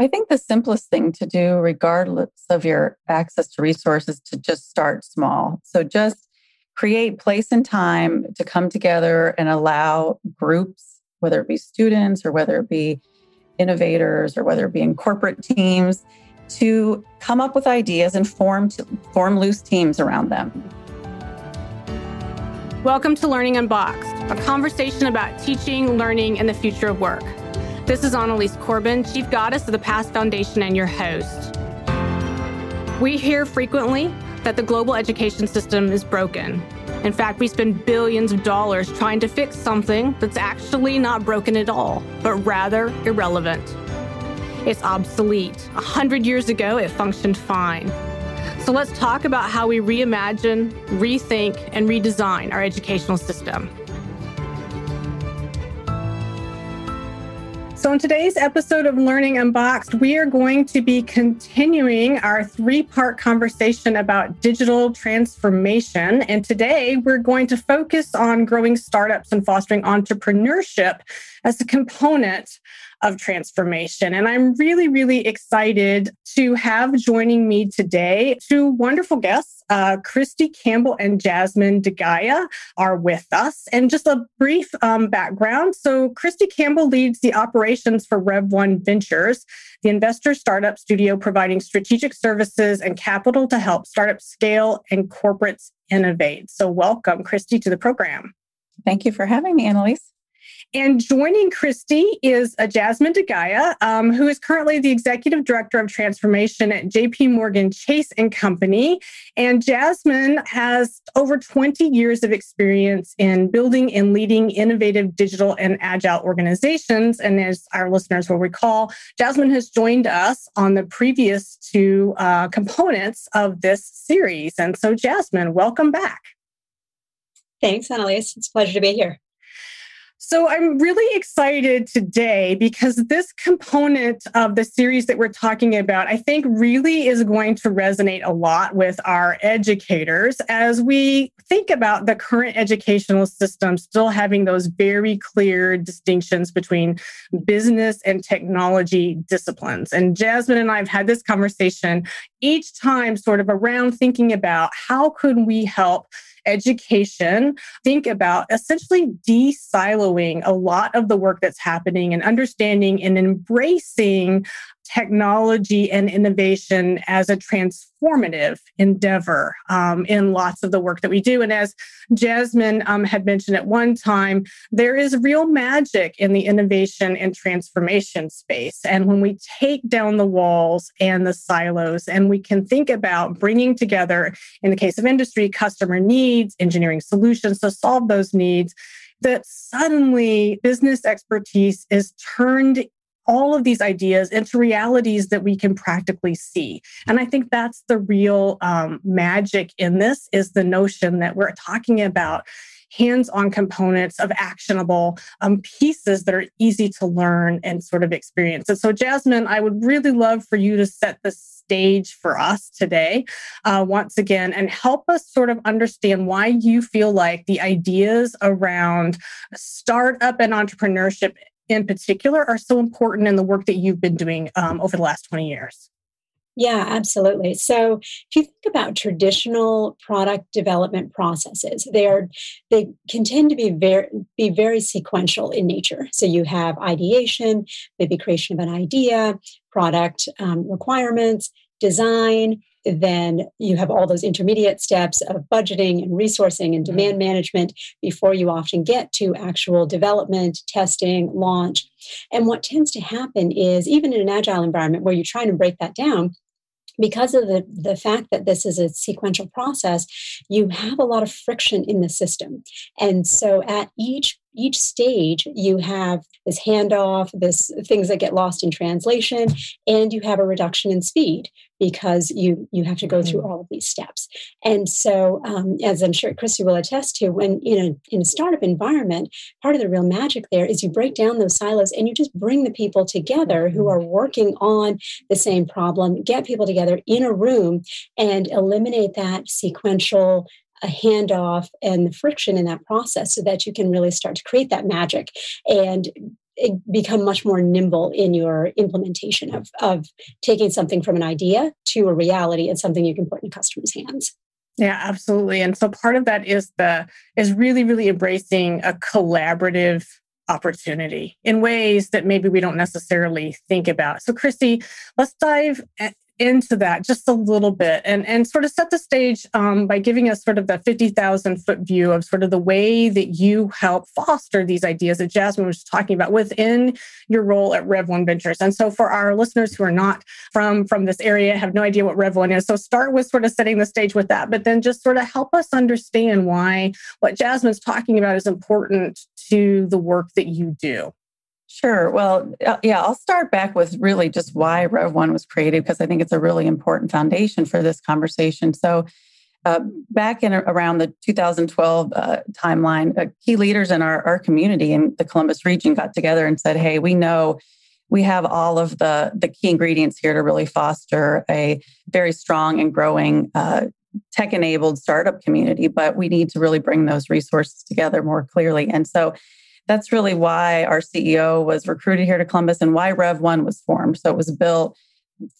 I think the simplest thing to do, regardless of your access to resources, to just start small. So just create place and time to come together and allow groups, whether it be students or whether it be innovators or whether it be in corporate teams, to come up with ideas and form form loose teams around them. Welcome to Learning Unboxed, a conversation about teaching, learning, and the future of work. This is Annalise Corbin, Chief Goddess of the PAST Foundation and your host. We hear frequently that the global education system is broken. In fact, we spend billions of dollars trying to fix something that's actually not broken at all, but rather irrelevant. It's obsolete. A hundred years ago, it functioned fine. So let's talk about how we reimagine, rethink, and redesign our educational system. So, in today's episode of Learning Unboxed, we are going to be continuing our three part conversation about digital transformation. And today we're going to focus on growing startups and fostering entrepreneurship as a component of transformation. And I'm really, really excited to have joining me today two wonderful guests. Uh, Kristy Campbell and Jasmine De Gaia are with us. And just a brief um, background. So, Kristy Campbell leads the operations for Rev1 Ventures, the investor startup studio providing strategic services and capital to help startups scale and corporates innovate. So, welcome, Kristy, to the program. Thank you for having me, Annalise. And joining Kristy is a Jasmine De Gaia, um, who is currently the executive director of transformation at JP Morgan Chase and Company. And Jasmine has over 20 years of experience in building and leading innovative digital and agile organizations. And as our listeners will recall, Jasmine has joined us on the previous two uh, components of this series. And so, Jasmine, welcome back. Thanks, Annalise. It's a pleasure to be here. So I'm really excited today because this component of the series that we're talking about, I think really is going to resonate a lot with our educators as we think about the current educational system still having those very clear distinctions between business and technology disciplines. And Jasmine and I have had this conversation each time sort of around thinking about how could we help education, think about essentially de siloing a lot of the work that's happening and understanding and embracing technology and innovation as a transformative endeavor um, in lots of the work that we do. And as Jasmine um, had mentioned at one time, there is real magic in the innovation and transformation space. And when we take down the walls and the silos, and we can think about bringing together, in the case of industry, customer needs, engineering solutions to solve those needs that suddenly business expertise is turned all of these ideas into realities that we can practically see. And i think that's the real um, magic in this is the notion that we're talking about hands-on components of actionable um, pieces that are easy to learn and sort of experience. And so jasmine i would really love for you to set the stage for us today uh, once again and help us sort of understand why you feel like the ideas around startup and entrepreneurship in particular are so important in the work that you've been doing um, over the last 20 years? Yeah, absolutely. So if you think about traditional product development processes, they are they can tend to be very be very sequential in nature. So you have ideation, maybe creation of an idea, product um, requirements, design, then you have all those intermediate steps of budgeting and resourcing and demand mm-hmm. management before you often get to actual development, testing, launch. And what tends to happen is, even in an agile environment where you're trying to break that down, because of the, the fact that this is a sequential process, you have a lot of friction in the system. And so at each each stage you have this handoff this things that get lost in translation and you have a reduction in speed because you you have to go through mm-hmm. all of these steps and so um, as i'm sure kristy will attest to when in a in a startup environment part of the real magic there is you break down those silos and you just bring the people together who mm-hmm. are working on the same problem get people together in a room and eliminate that sequential a handoff and the friction in that process so that you can really start to create that magic and eh, become much more nimble in your implementation of, of taking something from an idea to a reality and something you can put in customers' hands. Yeah, absolutely. And so part of that is the is really, really embracing a collaborative opportunity in ways that maybe we don't necessarily think about. So, Kristy, let's dive eh, into that just a little bit and, and sort of set the stage um, by giving us sort of the 50,000 foot view of sort of the way that you help foster these ideas that Jasmine was talking about within your role at Rev1 Ventures. And so for our listeners who are not from, from this area, have no idea what Rev1 is. So start with sort of setting the stage with that, but then just sort of help us understand why what Jasmine's talking about is important to the work that you do. Sure. Well, uh, yeah, I'll start back with really just why Rev1 was created because I think it's a really important foundation for this conversation. So, uh, back in around the 2012 uh, timeline, uh, key leaders in our, our community in the Columbus region got together and said, "Hey, we know we have all of the the key ingredients here to really foster a very strong and growing." Uh, tech enabled startup community, but we need to really bring those resources together more clearly. And so that's really why our CEO was recruited here to Columbus and why Rev1 was formed. So it was built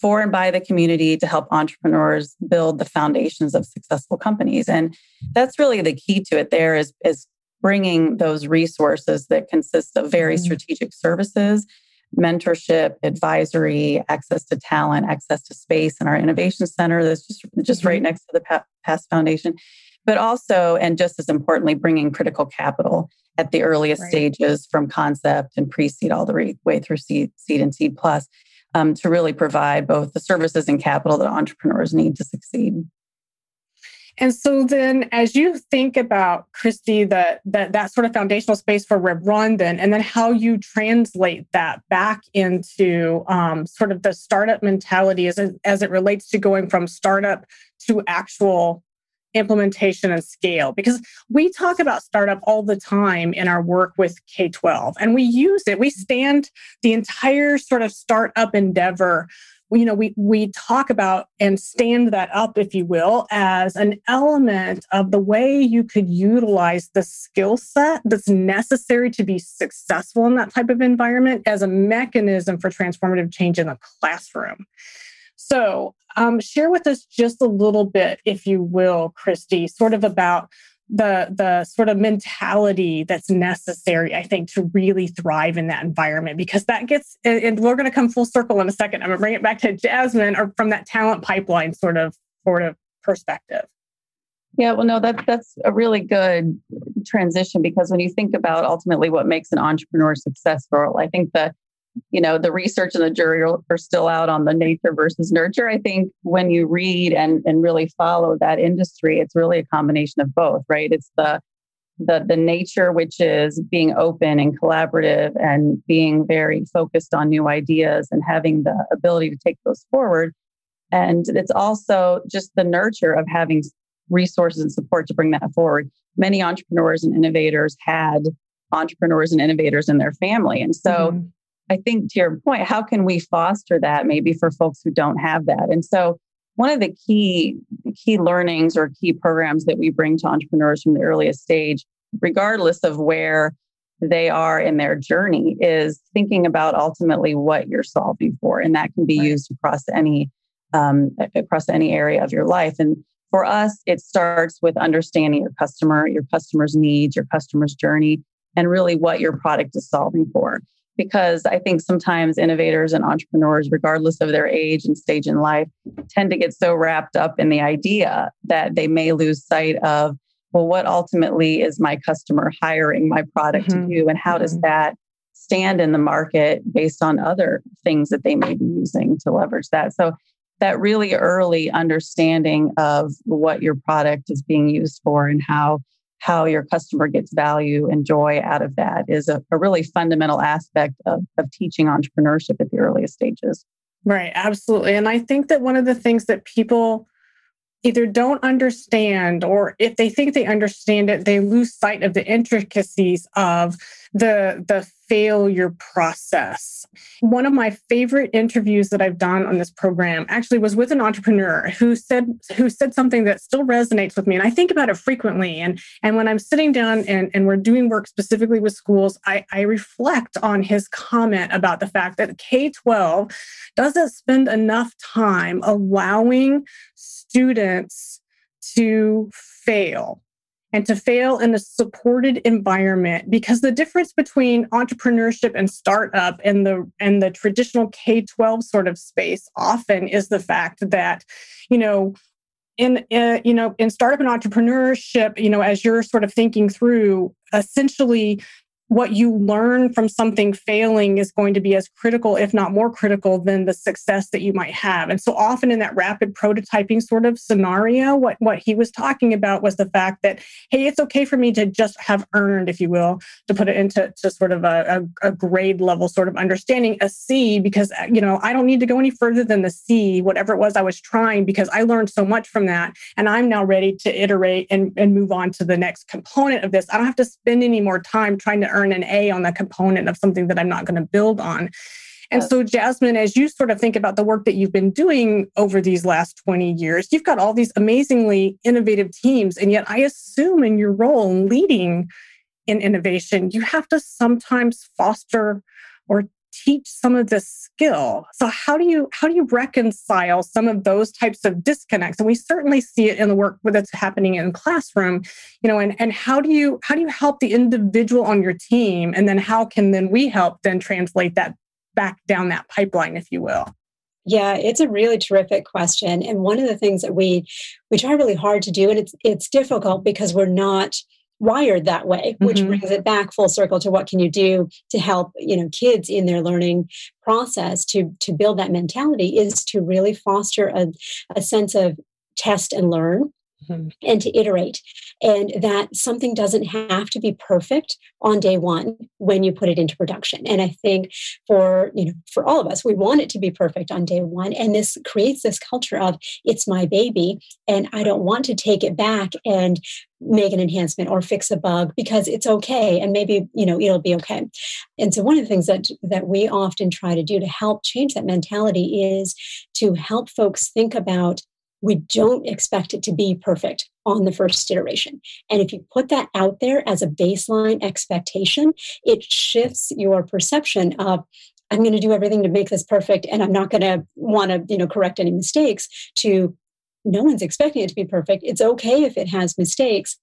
for and by the community to help entrepreneurs build the foundations of successful companies. And that's really the key to it there is, is bringing those resources that consist of very mm-hmm. strategic services, mentorship, advisory, access to talent, access to space in our innovation center that's just, just mm-hmm. right next to the PAST Foundation. But also, and just as importantly, bringing critical capital at the earliest right. stages from concept and pre-seed all the way through seed, seed and seed plus um, to really provide both the services and capital that entrepreneurs need to succeed. And so then as you think about Kristy, that that that sort of foundational space for Rev1 then, and then how you translate that back into um, sort of the startup mentality as, as it relates to going from startup to actual implementation and scale because we talk about startup all the time in our work with K 12 and we use it. We stand the entire sort of startup endeavor. You know, we, we talk about and stand that up, if you will, as an element of the way you could utilize the skill set that's necessary to be successful in that type of environment as a mechanism for transformative change in the classroom. So, um, share with us just a little bit, if you will, Kristy, sort of about the the sort of mentality that's necessary i think to really thrive in that environment because that gets and we're going to come full circle in a second. I'm going to bring it back to jasmine or from that talent pipeline sort of sort of perspective. Yeah well no that that's a really good transition because when you think about ultimately what makes an entrepreneur successful i think the you know the research and the jury are, still out on the nature versus nurture. I think when you read and and really follow that industry it's really a combination of both right? It's the the the nature which is being open and collaborative and being very focused on new ideas and having the ability to take those forward. And it's also just the nurture of having resources and support to bring that forward. Many entrepreneurs and innovators had entrepreneurs and innovators in their family. And so mm-hmm I think to your point, how can we foster that maybe for folks who don't have that? And so one of the key key learnings or key programs that we bring to entrepreneurs from the earliest stage, regardless of where they are in their journey, is thinking about ultimately what you're solving for, and that can be right. used across any um, across any area of your life. And for us, it starts with understanding your customer, your customer's needs, your customer's journey, and really what your product is solving for because I think sometimes innovators and entrepreneurs, regardless of their age and stage in life, tend to get so wrapped up in the idea that they may lose sight of, well, what ultimately is my customer hiring my product mm-hmm. to do? And how mm-hmm. does that stand in the market based on other things that they may be using to leverage that? So, that really early understanding of what your product is being used for and how how your customer gets value and joy out of that is a, a really fundamental aspect of, of teaching entrepreneurship at the earliest stages. Right, absolutely. And I think that one of the things that people either don't understand or if they think they understand it they lose sight of the intricacies of the the failure process. One of my favorite interviews that i've done on this program actually was with an entrepreneur who said who said something that still resonates with me and i think about it frequently. And and when i'm sitting down and, and we're doing work specifically with schools I, I reflect on his comment about the fact that k-12 doesn't spend enough time allowing students to fail and to fail in a supported environment because the difference between entrepreneurship and startup and the and the traditional K-12 sort of space often is the fact that you know in you know in startup and entrepreneurship you know as you're sort of thinking through essentially what you learn from something failing is going to be as critical, if not more critical, than the success that you might have. And so often in that rapid prototyping sort of scenario, what, what he was talking about was the fact that, hey, it's okay for me to just have earned, if you will, to put it into to sort of a, a, a grade level sort of understanding, a C, because, uh, you know, I don't need to go any further than the C, whatever it was I was trying, because I learned so much from that. And I'm now ready to iterate and, and move on to the next component of this. I don't have to spend any more time trying to earn earn an A on the component of something that I'm not going to build on. And so, Jasmine, as you sort of think about the work that you've been doing over these last 20 years, you've got all these amazingly innovative teams. And yet, I assume in your role in leading in innovation, you have to sometimes foster or teach some of this skill. So how do you how do you reconcile some of those types of disconnects? And we certainly see it in the work that's happening in classroom you know and and how do you how do you help the individual on your team? And then how can then we help then translate that back down that pipeline if you will? Yeah, it's a really terrific question. And one of the things that we we try really hard to do, and it's it's difficult because we're not wired that way which mm-hmm. brings it back full circle to what can you do to help you know kids in their learning process to to build that mentality is to really foster a, a sense of test and learn mm-hmm. and to iterate. And that something doesn't have to be perfect on day one when you put it into production. And I think for, you know, for all of us, we want it to be perfect on day one. And this creates this culture of it's my baby and I don't want to take it back and make an enhancement or fix a bug because it's okay and maybe you know it'll be okay and so one of the things that that we often try to do to help change that mentality is to help folks think about we don't expect it to be perfect on the first iteration. And if you put that out there as a baseline expectation, it shifts your perception of, I'm going to do everything to make this perfect and I'm not going to want to, you know, correct any mistakes to no one's expecting it to be perfect. It's okay if it has mistakes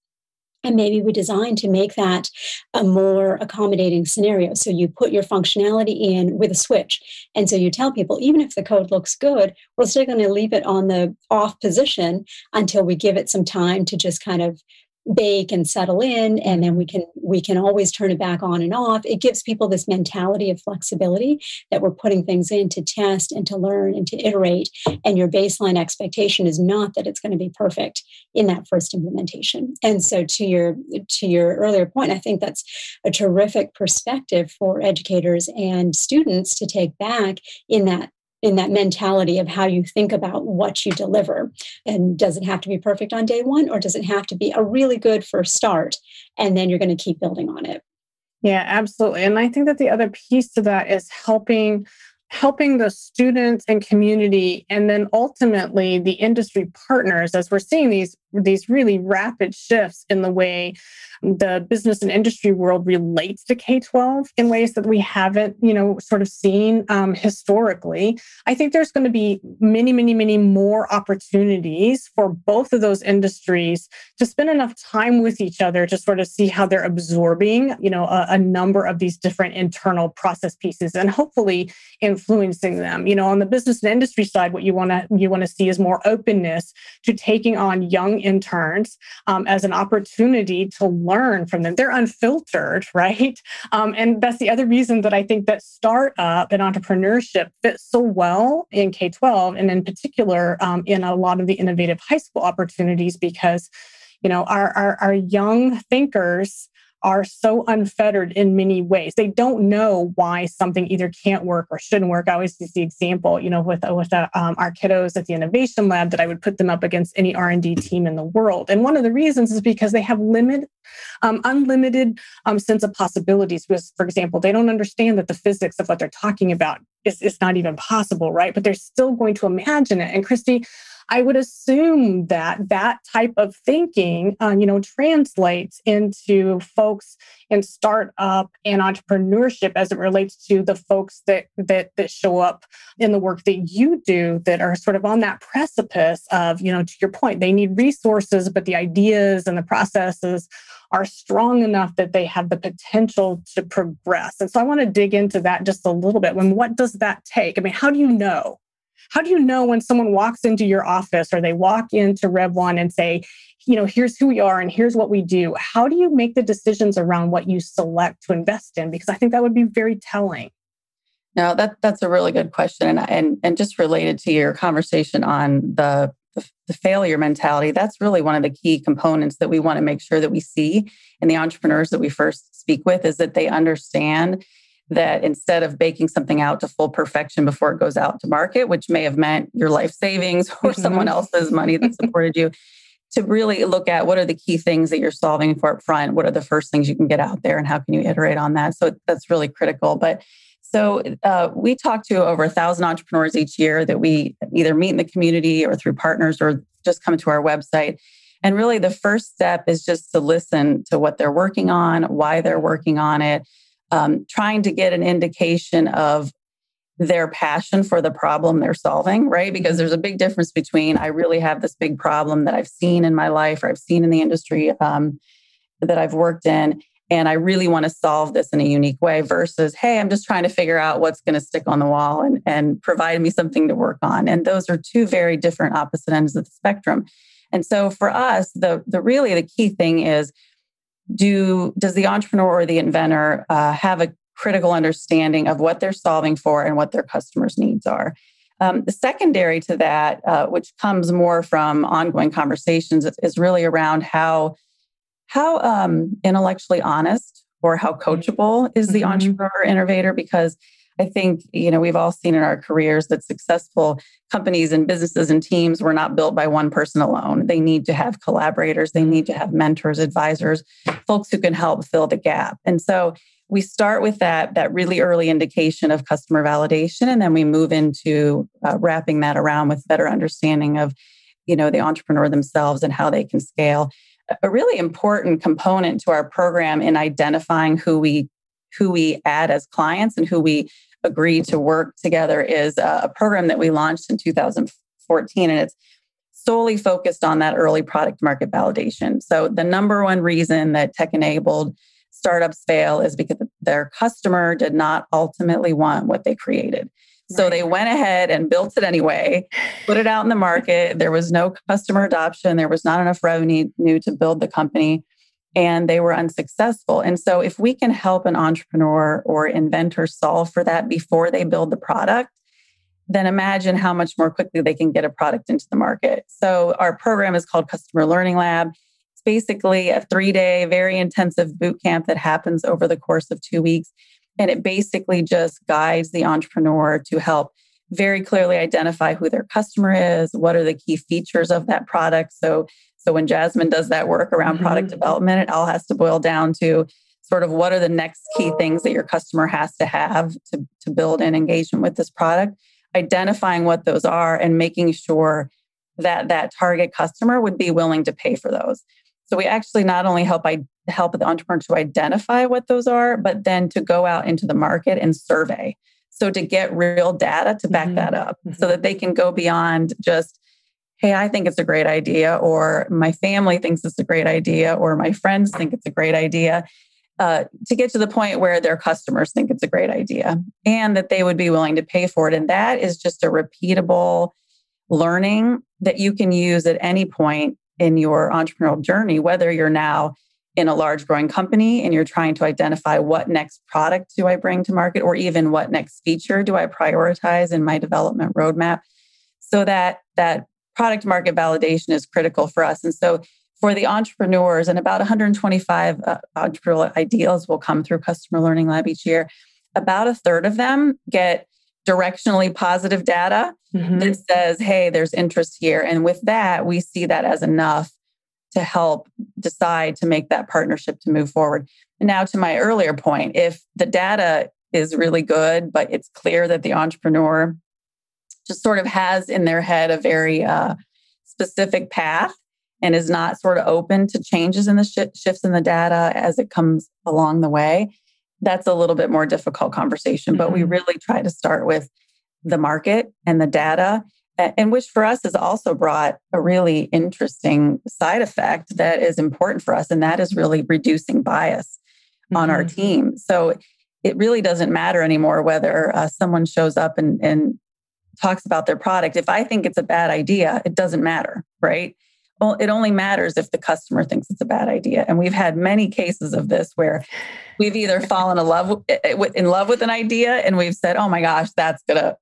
and maybe we design to make that a more accommodating scenario. So you put your functionality in with a switch. And so you tell people, even if the code looks good, we're still going to leave it on the off position until we give it some time to just kind of bake and settle in and then we can we can always turn it back on and off. It gives people this mentality of flexibility that we're putting things in to test and to learn and to iterate. And your baseline expectation is not that it's going to be perfect in that first implementation. And so to your to your earlier point i think that's a terrific perspective for educators and students to take back in that in that mentality of how you think about what you deliver. And does it have to be perfect on day one, or does it have to be a really good first start? And then you're going to keep building on it. Yeah, absolutely. And I think that the other piece to that is helping helping the students and community and then ultimately the industry partners as we're seeing these these really rapid shifts in the way the business and industry world relates to K-12 in ways that we haven't, you know, sort of seen um, historically. I think there's going to be many, many, many more opportunities for both of those industries to spend enough time with each other to sort of see how they're absorbing, you know, a, a number of these different internal process pieces and hopefully influencing them. You know, on the business and industry side, what you want to you want to see is more openness to taking on young interns um, as an opportunity to learn from them. They're unfiltered, right? Um, and that's the other reason that I think that startup and entrepreneurship fits so well in K 12 and in particular um, in a lot of the innovative high school opportunities because you know our, our, our young thinkers are so unfettered in many ways. They don't know why something either can't work or shouldn't work. I always use the example, you know, with with uh, um, our kiddos at the innovation lab that I would put them up against any R and D team in the world. And one of the reasons is because they have limit, um, unlimited um, sense of possibilities. Because, for example, they don't understand that the physics of what they're talking about is, is not even possible, right? But they're still going to imagine it. And Kristy, I would assume that that type of thinking, uh, you know, translates into folks in startup and entrepreneurship as it relates to the folks that that that show up in the work that you do that are sort of on that precipice of, you know, to your point, they need resources, but the ideas and the processes are strong enough that they have the potential to progress. And so I want to dig into that just a little bit. When what does that take? I mean, how do you know? How do you know when someone walks into your office or they walk into Rev1 and say, you know, here's who we are and here's what we do? How do you make the decisions around what you select to invest in? Because I think that would be very telling. No, that that's a really good question, and and and just related to your conversation on the the failure mentality. That's really one of the key components that we want to make sure that we see in the entrepreneurs that we first speak with is that they understand that instead of baking something out to full perfection before it goes out to market, which may have meant your life savings or mm-hmm. someone else's money that supported you, to really look at what are the key things that you're solving for up front, what are the first things you can get out there, and how can you iterate on that. So that's really critical. But so uh, we talk to over a thousand entrepreneurs each year that we either meet in the community or through partners or just come to our website. And really, the first step is just to listen to what they're working on, why they're working on it, um, trying to get an indication of their passion for the problem they're solving, right? Because there's a big difference between I really have this big problem that I've seen in my life or I've seen in the industry um, that I've worked in, and I really want to solve this in a unique way versus, hey, I'm just trying to figure out what's going to stick on the wall and, and provide me something to work on. And those are two very different opposite ends of the spectrum. And so for us, the, the really the key thing is do does the entrepreneur or the inventor uh, have a critical understanding of what they're solving for and what their customers' needs are? Um, the secondary to that, uh, which comes more from ongoing conversations, is, is really around how how um, intellectually honest or how coachable is the mm-hmm. entrepreneur innovator because I think, you know, we've all seen in our careers that successful companies and businesses and teams were not built by one person alone. They need to have collaborators, they need to have mentors, advisors, folks who can help fill the gap. And so we start with that that really early indication of customer validation and then we move into uh, wrapping that around with better understanding of you know the entrepreneur themselves and how they can scale a really important component to our program in identifying who we who we add as clients and who we agree to work together is a program that we launched in 2014, and it's solely focused on that early product market validation. So, the number one reason that tech enabled startups fail is because their customer did not ultimately want what they created. So right. they went ahead and built it anyway, put it out in the market. There was no customer adoption. There was not enough revenue to build the company and they were unsuccessful. And so, if we can help an entrepreneur or inventor solve for that before they build the product, then imagine how much more quickly they can get a product into the market. So, our program is called Customer Learning Lab. It's basically a three day, very intensive boot camp that happens over the course of two weeks. And it basically just guides the entrepreneur to help very clearly identify who their customer is, what are the key features of that product. So, so when Jasmine does that work around mm-hmm. product development, it all has to boil down to sort of what are the next key things that your customer has to have to, to build an engagement with this product, identifying what those are and making sure that that target customer would be willing to pay for those. So we actually not only help I help the entrepreneur to identify what those are, but then to go out into the market and survey. So to get real data to back mm-hmm. that up so that they can go beyond just hey, I think it's a great idea, or my family thinks it's a great idea, or my friends think it's a great idea, uh, to get to the point where their customers think it's a great idea and that they would be willing to pay for it. And that is just a repeatable learning that you can use at any point in your entrepreneurial journey, whether you're now in a large growing company and you're trying to identify what next product do I bring to market, or even what next feature do I prioritize in my development roadmap. So that that product market validation is critical for us. And so for the entrepreneurs, and about 125 uh, entrepreneurial ideals will come through Customer Learning Lab each year. About a third of them get directionally positive data mm-hmm. that says, hey, there's interest here. And with that, we see that as enough to help decide to make that partnership to move forward. Now, to my earlier point, if the data is really good, but it's clear that the entrepreneur just sort of has in their head a very uh, specific path and is not sort of open to changes in the sh- shifts in the data as it comes along the way, that's a little bit more difficult conversation. Mm-hmm. But we mm-hmm. really try to start with the market and the data, and which for us has also brought a really interesting side effect that is important for us, and that is really reducing bias mm-hmm. on our mm-hmm. team. So it really doesn't matter anymore whether uh, someone shows up and, and talks about their product. If I think it's a bad idea, it doesn't matter, right? Well, it only matters if the customer thinks it's a bad idea. And we've had many cases of this where we've either fallen in love eh, eh, with, in love with an idea and we've said, "Oh my gosh, that's gonna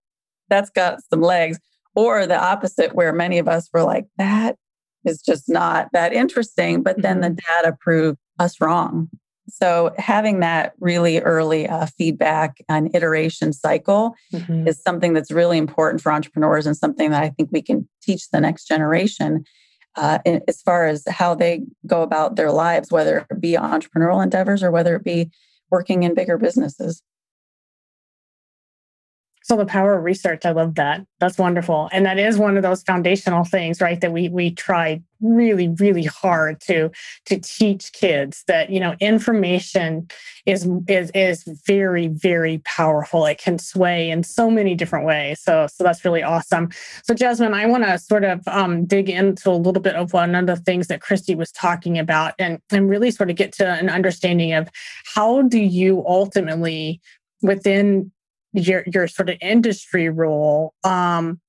that's got some legs," or the opposite, where many of us were like, "That is just not that interesting," but then the mm-hmm. data proved us wrong. So having that really early uh, feedback and iteration cycle mm-hmm. is something that's really important for entrepreneurs and something that I think we can teach the next generation uh, as far as how they go about their lives, whether it be entrepreneurial endeavors or whether it be working in bigger businesses. So the power of research, I love that. That's wonderful. And that is one of those foundational things, right? That we we try really, really hard to to teach kids that, you know, information is is is very, very powerful. It can sway in so many different ways. So so that's really awesome. So Jasmine, I want to sort of um, dig into a little bit of one of the things that Kristy was talking about and, and really sort of get to an understanding of how do you ultimately within your your sort of industry role um,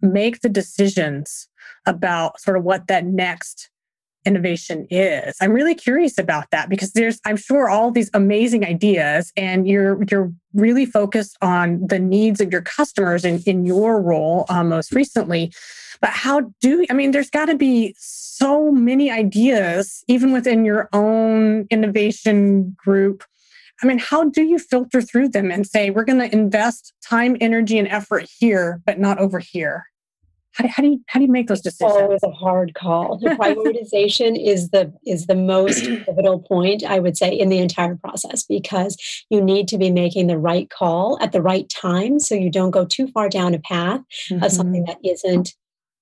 make the decisions about sort of what that next innovation is. I'm really curious about that because there's i'm sure all these amazing ideas and you're you're really focused on the needs of your customers in, in your role um, most recently. But how do i mean there's got to be so many ideas even within your own innovation group I mean, how do you filter through them and say, we're going to invest time, energy, and effort here, but not over here? How do, how do you how do you make those decisions? It's always a hard call. The prioritization is the is the most pivotal point, I would say, in the entire process because you need to be making the right call at the right time, so you don't go too far down a path mm-hmm. of something that isn't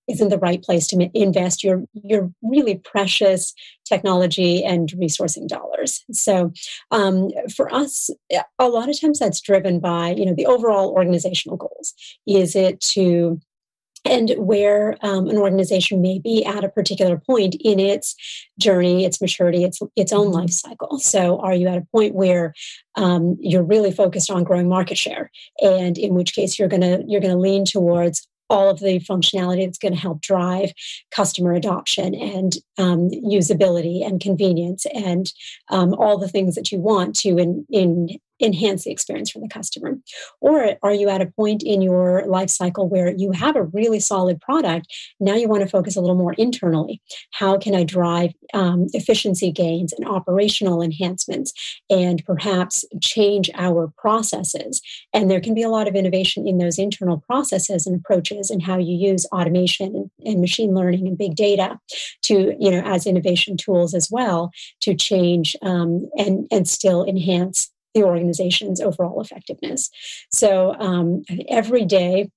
isn't the right place to invest your your really precious technology and resourcing dollars. So um, for us, a lot of times that's driven by you know the overall organizational goals. Is it to and where um, an organization may be at a particular point in its journey, its maturity, its its own life cycle. So, are you at a point where um, you're really focused on growing market share, and in which case you're gonna you're gonna lean towards all of the functionality that's going to help drive customer adoption and um, usability and convenience and um, all the things that you want to in, in enhance the experience for the customer? Or are you at a point in your life cycle where you have a really solid product? Now you want to focus a little more internally. How can I drive um, efficiency gains and operational enhancements and perhaps change our processes? And there can be a lot of innovation in those internal processes and approaches and how you use automation and, machine learning and big data to, you know, as innovation tools as well to change um, and, and still enhance the organization's overall effectiveness. So um, every day,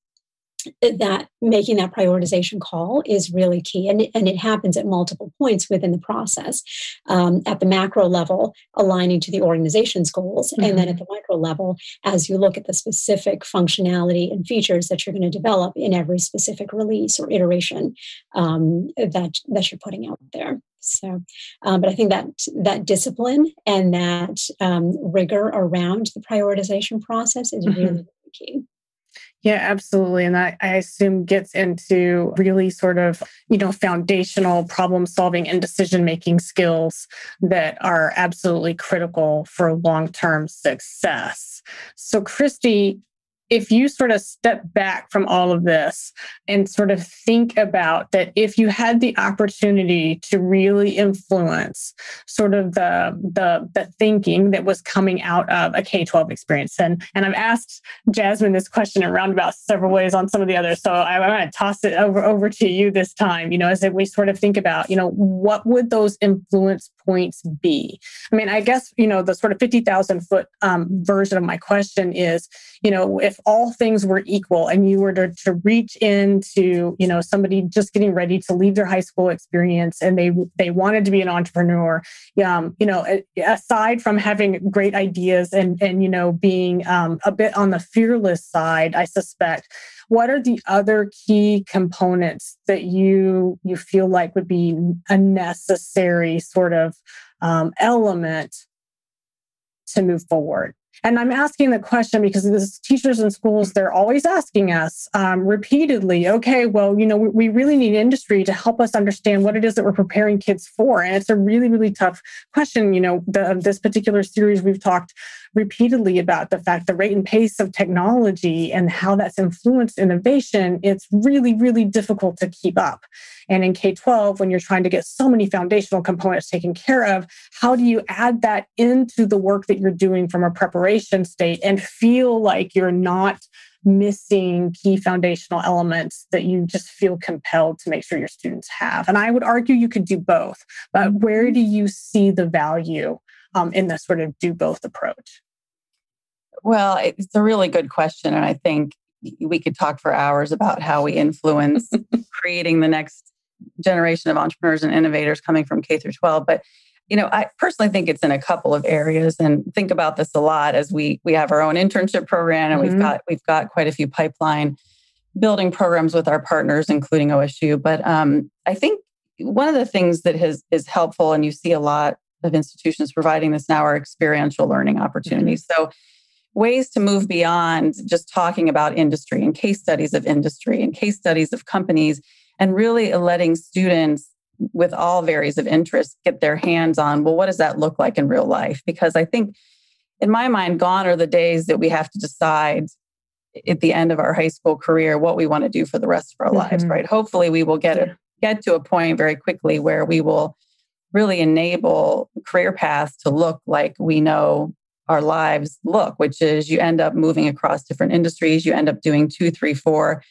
that making that prioritization call is really key and, and it happens at multiple points within the process um, at the macro level aligning to the organization's goals mm-hmm. and then at the micro level as you look at the specific functionality and features that you're going to develop in every specific release or iteration um, that that you're putting out there so, um, but I think that that discipline and that um, rigor around the prioritization process is mm-hmm. really key. Yeah, absolutely. And that I assume gets into really sort of, you know, foundational problem solving and decision making skills that are absolutely critical for long term success. So, Kristy, if you sort of step back from all of this and sort of think about that if you had the opportunity to really influence sort of the the, the thinking that was coming out of a K-12 experience and and I've asked Jasmine this question in roundabout several ways on some of the others so I, I'm going to toss it over over to you this time you know as we sort of think about you know what would those influence points be I mean I guess you know the sort of 50,000 foot um, version of my question is you know if all things were equal and you were to, to reach into you know somebody just getting ready to leave their high school experience and they they wanted to be an entrepreneur um, you know aside from having great ideas and and you know being um, a bit on the fearless side i suspect what are the other key components that you you feel like would be a necessary sort of um, element to move forward and I'm asking the question because the teachers in schools, they're always asking us um, repeatedly, okay, well, you know, we, we, really need industry to help us understand what it is that we're preparing kids for. And it's a really, really tough question. You know, the, this particular series, we've talked repeatedly about the fact the rate and pace of technology and how that's influenced innovation. It's really, really difficult to keep up. And in K 12, when you're trying to get so many foundational components taken care of, how do you add that into the work that you're doing from a preparation state and feel like you're not missing key foundational elements that you just feel compelled to make sure your students have? And I would argue you could do both, but where mm-hmm. do you see the value um, in the sort of do both approach? Well, it's a really good question. And I think we could talk for hours about how we influence creating the next generation of entrepreneurs and innovators coming from K through 12. But you know, I personally think it's in a couple of areas and think about this a lot as we we have our own internship program and mm-hmm. we've got we've got quite a few pipeline building programs with our partners, including OSU. But um, I think one of the things that has is helpful, and you see a lot of institutions providing this now, are experiential learning opportunities. Mm-hmm. So ways to move beyond just talking about industry and case studies of industry and case studies of companies and really letting students with all varies of interest get their hands on well what does that look like in real life because i think in my mind gone are the days that we have to decide at the end of our high school career what we want to do for the rest of our mm-hmm. lives right hopefully we will get it get to a point very quickly where we will really enable career paths to look like we know our lives look which is you end up moving across different industries you end up doing two three four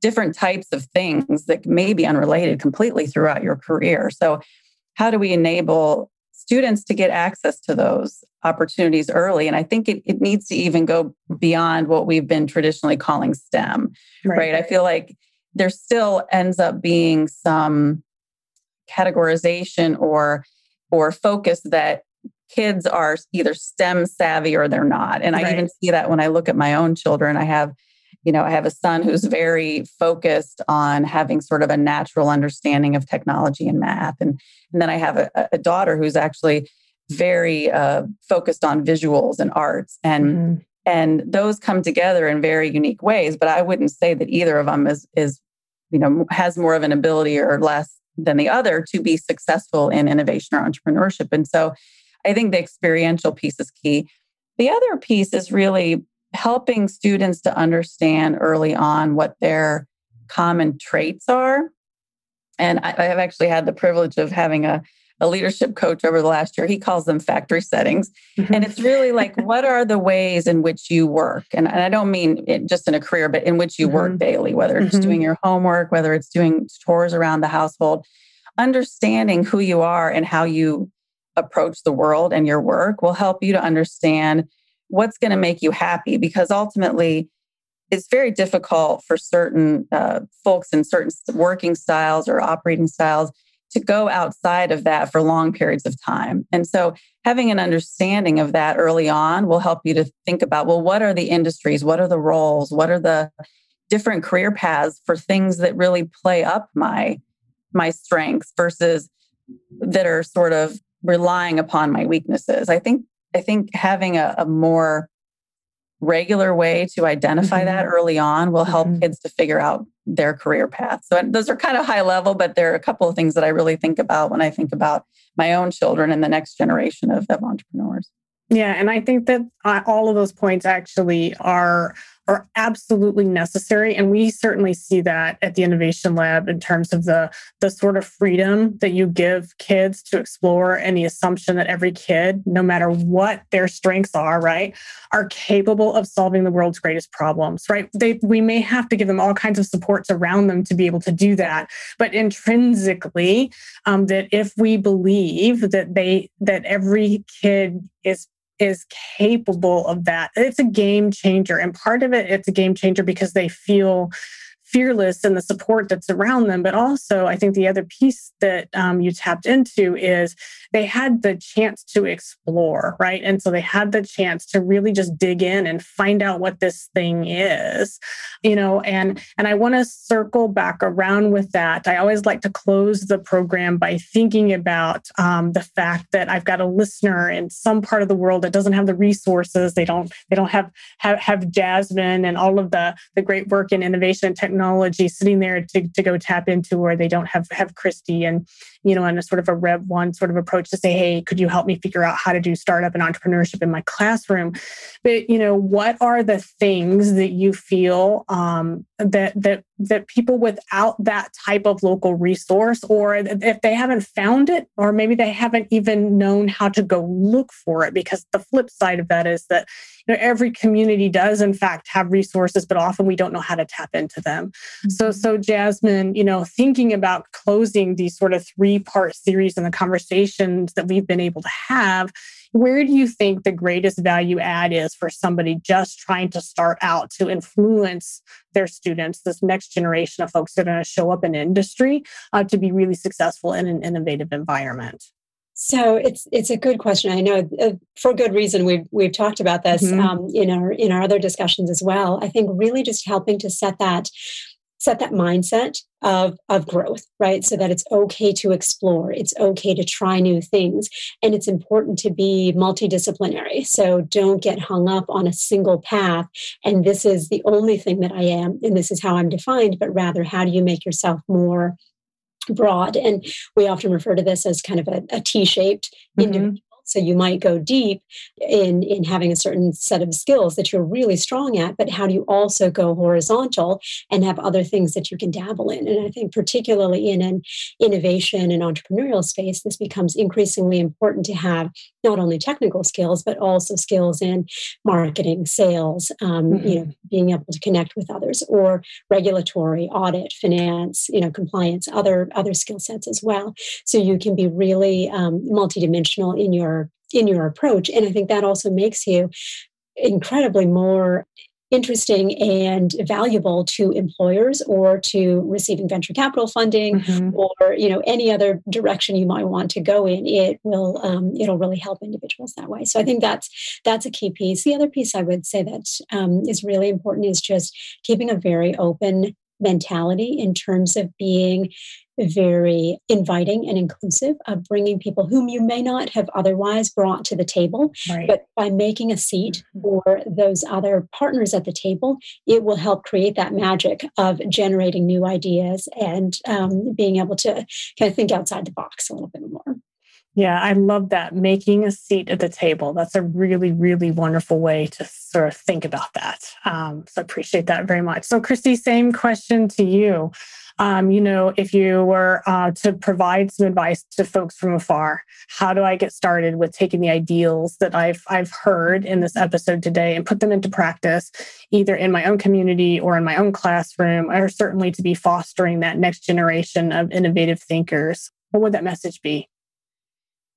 different types of things that may be unrelated completely throughout your career. So, how do we enable students to get access to those opportunities early? And I think it, it needs to even go beyond what we've been traditionally calling STEM, right? right? I feel like there still ends up being some categorization or or focus that kids are either STEM savvy or they're not. And I even see that when I look at my own children. I have you know, I have a son who's very focused on having sort of a natural understanding of technology and math. And, and then I have a, a daughter who's actually very uh, focused on visuals and arts. And mm-hmm. and those come together in very unique ways. But I wouldn't say that either of them is is, you know, has more of an ability or less than the other to be successful in innovation or entrepreneurship. And so I think the experiential piece is key. The other piece is really helping students to understand early on what their common traits are. And I, have actually had the privilege of having a, a leadership coach over the last year. He calls them factory settings. Mm-hmm. And it's really like, what are the ways in which you work? And, and I don't mean just in a career, but in which you mm-hmm. work daily, whether it's mm-hmm. doing your homework, whether it's doing chores around the household, understanding who you are and how you approach the world and your work will help you to understand what's going to make you happy because ultimately it's very difficult for certain uh, folks in certain working styles or operating styles to go outside of that for long periods of time. And so having an understanding of that early on will help you to think about well what are the industries, what are the roles, what are the different career paths for things that really play up my my strengths versus that are sort of relying upon my weaknesses. I think I think having a, a more regular way to identify mm-hmm. that early on will help mm-hmm. kids to figure out their career path. So those are kind of high level, but there are a couple of things that I really think about when I think about my own children and the next generation of, of entrepreneurs. Yeah, and I think that uh, all of those points actually are are absolutely necessary. And we certainly see that at the Innovation Lab in terms of the, the sort of freedom that you give kids to explore and the assumption that every kid, no matter what their strengths are, right, are capable of solving the world's greatest problems, right? They, we may have to give them all kinds of supports around them to be able to do that. But intrinsically, um, that if we believe that they, that every kid is is capable of that. It's a game changer. And part of it, it's a game changer because they feel fearless and the support that's around them. But also, I think the other piece that um, you tapped into is they had the chance to explore, right? And so they had the chance to really just dig in and find out what this thing is, you know. And and I want to circle back around with that. I always like to close the program by thinking about um, the fact that I've got a listener in some part of the world that doesn't have the resources. They don't they don't have have, have Jasmine and all of the the great work in innovation and technology technology sitting there to, to go tap into where they don't have have Kristy and you know, and a sort of a Rev1 sort of approach to say, hey, could you help me figure out how to do startup and entrepreneurship in my classroom? But you know, what are the things that you feel um, that that that people without that type of local resource, or if they haven't found it, or maybe they haven't even known how to go look for it, because the flip side of that is that you know, every community does in fact have resources, but often we don't know how to tap into them. Mm-hmm. So, so Jasmine, you know, thinking about closing these sort of three three part series and the conversations that we've been able to have, where do you think the greatest value add is for somebody just trying to start out to influence their students, this next generation of folks that are going to show up in industry uh, to be really successful in an innovative environment? So it's it's a good question. I know uh, for good reason we've we've talked about this mm-hmm. um, in our in our other discussions as well. I think really just helping to set that set that mindset of of growth right? So that it's okay to explore it's okay to try new things and it's important to be multidisciplinary. So don't get hung up on a single path and this is the only thing that i am and this is how i'm defined but rather how do you make yourself more broad? And we often refer to this as kind of a a t-shaped mm-hmm. So you might go deep in, in having a certain set of skills that you're really strong at, but how do you also go horizontal and have other things that you can dabble in? And I think particularly in an innovation and entrepreneurial space, this becomes increasingly important to have not only technical skills, but also skills in marketing, sales, um, mm-hmm. you know, being able to connect with others or regulatory, audit, finance, you know, compliance, other, other skill sets as well. So you can be really um, multidimensional in your in your approach. And I think that also makes you incredibly more interesting and valuable to employers or to receiving venture capital funding mm-hmm. or you know any other direction you might want to go in it will um, it'll really help individuals that way so i think that's that's a key piece the other piece i would say that um, is really important is just keeping a very open mentality in terms of being very inviting and inclusive of bringing people whom you may not have otherwise brought to the table. Right. But by making a seat mm-hmm. for those other partners at the table, it will help create that magic of generating new ideas and um, being able to kind of think outside the box a little bit more. Yeah, I love that. Making a seat at the table. That's a really, really wonderful way to sort of think about that. Um, so appreciate that very much. So, Kristy, same question to you. Um, you know, if you were uh, to provide some advice to folks from afar, how do I get started with taking the ideals that I've I've heard in this episode today and put them into practice, either in my own community or in my own classroom, or certainly to be fostering that next generation of innovative thinkers? What would that message be?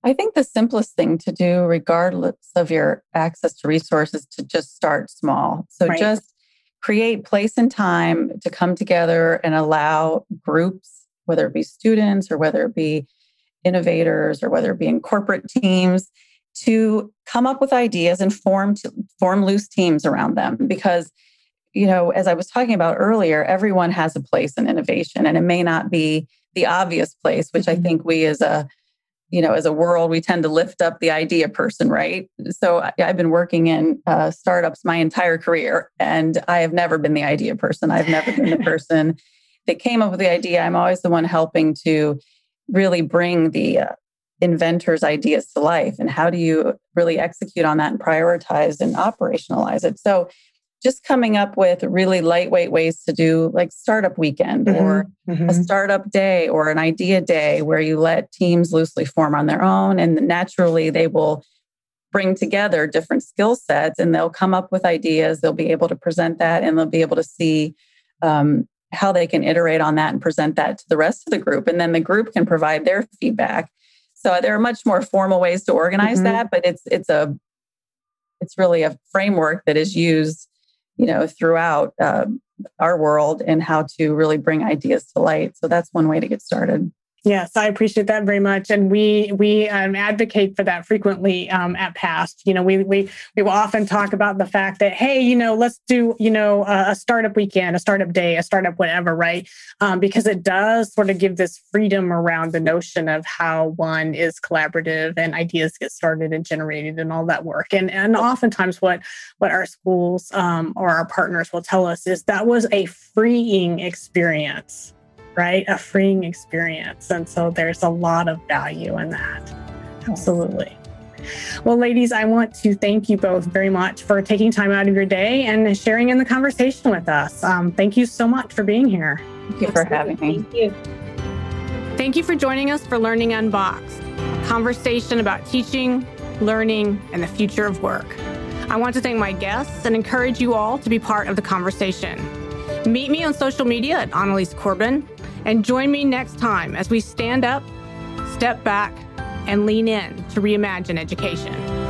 I think the simplest thing to do, regardless of your access to resources, to just start small. So right. just create place and time to come together and allow groups, whether it be students or whether it be innovators or whether it be in corporate teams, to come up with ideas and form to form loose teams around them because you know as i was talking about earlier everyone has a place in innovation and it may not be the obvious place which i mm-hmm. think we as a you know, as a world, we tend to lift up the idea person, right? So I, have been working in uh, startups my entire career, and I have never been the idea person. I've never been the person that came up with the idea. I'm always the one helping to really bring the uh, inventors' ideas to life. And how do you really execute on that and prioritize and operationalize it? So just coming up with really lightweight ways to do like startup weekend mm-hmm. or mm-hmm. a startup day or an idea day where you let teams loosely form on their own and naturally they will bring together different skill sets and they'll come up with ideas they'll be able to present that and they'll be able to see um, how they can iterate on that and present that to the rest of the group and then the group can provide their feedback so there are much more formal ways to organize mm-hmm. that but it's it's a it's really a framework that is used you know throughout uh, our world and how to really bring ideas to light. So that's one way to get started Yes, I appreciate that very much, and we we um, advocate for that frequently um, at PAST. You know, we we we will often talk about the fact that hey, you know, let's do you know a, a startup weekend, a startup day, a startup whatever, right? Um, because it does sort of give this freedom around the notion of how one is collaborative and ideas get started and generated and all that work. And and oftentimes, what what our schools um, or our partners will tell us is that was a freeing experience right? A freeing experience. And so there's a lot of value in that. Absolutely. Well, ladies, I want to thank you both very much for taking time out of your day and sharing in the conversation with us. Um, thank you so much for being here. Thank you for having me. Thank you. Thank you for joining us for Learning Unboxed, a conversation about teaching, learning, and the future of work. I want to thank my guests and encourage you all to be part of the conversation. Meet me on social media at Annalise Corbin and join me next time as we stand up, step back, and lean in to reimagine education.